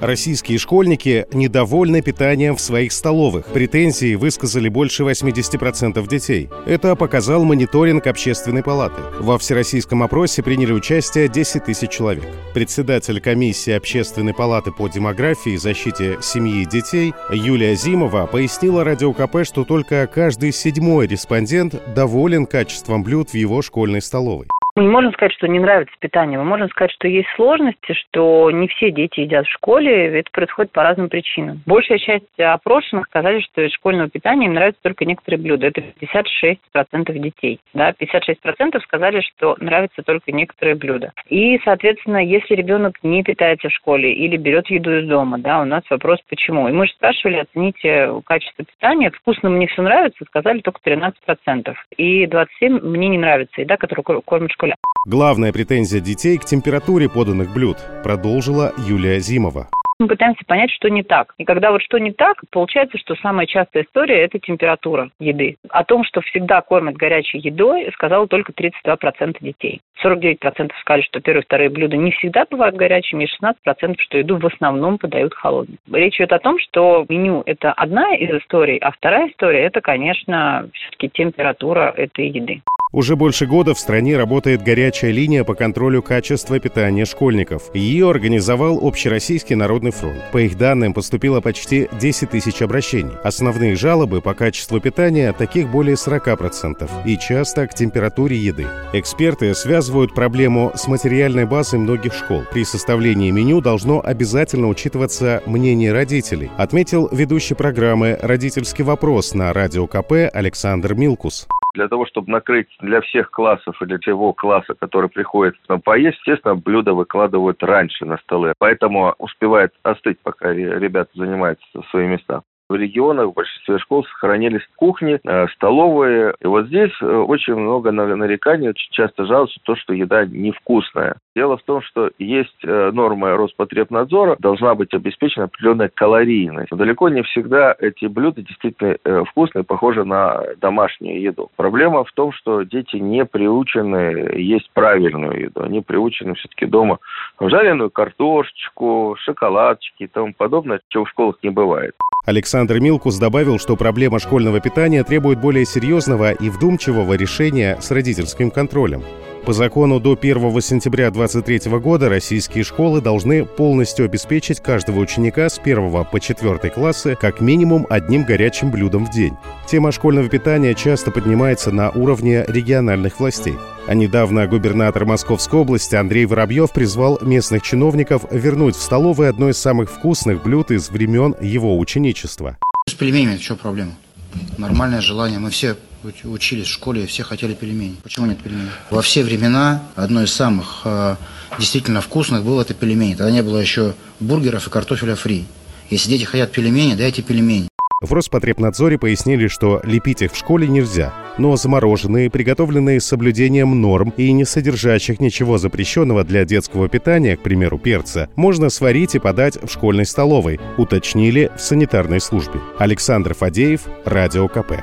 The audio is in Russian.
Российские школьники недовольны питанием в своих столовых. Претензии высказали больше 80% детей. Это показал мониторинг общественной палаты. Во всероссийском опросе приняли участие 10 тысяч человек. Председатель комиссии общественной палаты по демографии и защите семьи и детей Юлия Зимова пояснила Радио КП, что только каждый седьмой респондент доволен качеством блюд в его школьной столовой. Мы не можем сказать, что не нравится питание. Мы можем сказать, что есть сложности, что не все дети едят в школе. Это происходит по разным причинам. Большая часть опрошенных сказали, что из школьного питания им нравятся только некоторые блюда. Это 56% детей. Да? 56% сказали, что нравятся только некоторые блюда. И, соответственно, если ребенок не питается в школе или берет еду из дома, да, у нас вопрос почему. И мы же спрашивали, оцените качество питания. Вкусно мне все нравится, сказали только 13%. И 27% мне не нравится еда, которую кормят школе. Главная претензия детей к температуре поданных блюд, продолжила Юлия Зимова. Мы пытаемся понять, что не так. И когда вот что не так, получается, что самая частая история – это температура еды. О том, что всегда кормят горячей едой, сказала только 32% детей. 49% сказали, что первые и вторые блюда не всегда бывают горячими, и 16% что еду в основном подают холодной. Речь идет о том, что меню – это одна из историй, а вторая история – это, конечно, все-таки температура этой еды. Уже больше года в стране работает горячая линия по контролю качества питания школьников. Ее организовал Общероссийский народный фронт. По их данным, поступило почти 10 тысяч обращений. Основные жалобы по качеству питания таких более 40%, и часто к температуре еды. Эксперты связывают проблему с материальной базой многих школ. При составлении меню должно обязательно учитываться мнение родителей, отметил ведущий программы «Родительский вопрос» на Радио КП Александр Милкус. Для того, чтобы накрыть для всех классов и для всего класса, который приходит нам поесть, естественно, блюда выкладывают раньше на столы. Поэтому успевает остыть, пока ребята занимаются свои места в регионах в большинстве школ сохранились кухни, э, столовые. И вот здесь э, очень много нареканий, очень часто жалуются то, что еда невкусная. Дело в том, что есть э, норма Роспотребнадзора, должна быть обеспечена определенная калорийность. Но далеко не всегда эти блюда действительно вкусные, похожи на домашнюю еду. Проблема в том, что дети не приучены есть правильную еду. Они приучены все-таки дома жареную картошечку, шоколадчики и тому подобное, чего в школах не бывает. Александр Милкус добавил, что проблема школьного питания требует более серьезного и вдумчивого решения с родительским контролем. По закону до 1 сентября 2023 года российские школы должны полностью обеспечить каждого ученика с 1 по 4 классы как минимум одним горячим блюдом в день. Тема школьного питания часто поднимается на уровне региональных властей. А недавно губернатор Московской области Андрей Воробьев призвал местных чиновников вернуть в столовые одно из самых вкусных блюд из времен его ученичества. С пельменями, что проблема? Нормальное желание. Мы все учились в школе, все хотели пельмени. Почему нет пельменей? Во все времена одно из самых э, действительно вкусных было это пельмени. Тогда не было еще бургеров и картофеля фри. Если дети хотят пельмени, дайте пельмени. В Роспотребнадзоре пояснили, что лепить их в школе нельзя, но замороженные, приготовленные с соблюдением норм и не содержащих ничего запрещенного для детского питания, к примеру, перца, можно сварить и подать в школьной столовой, уточнили в санитарной службе. Александр Фадеев, Радио КП.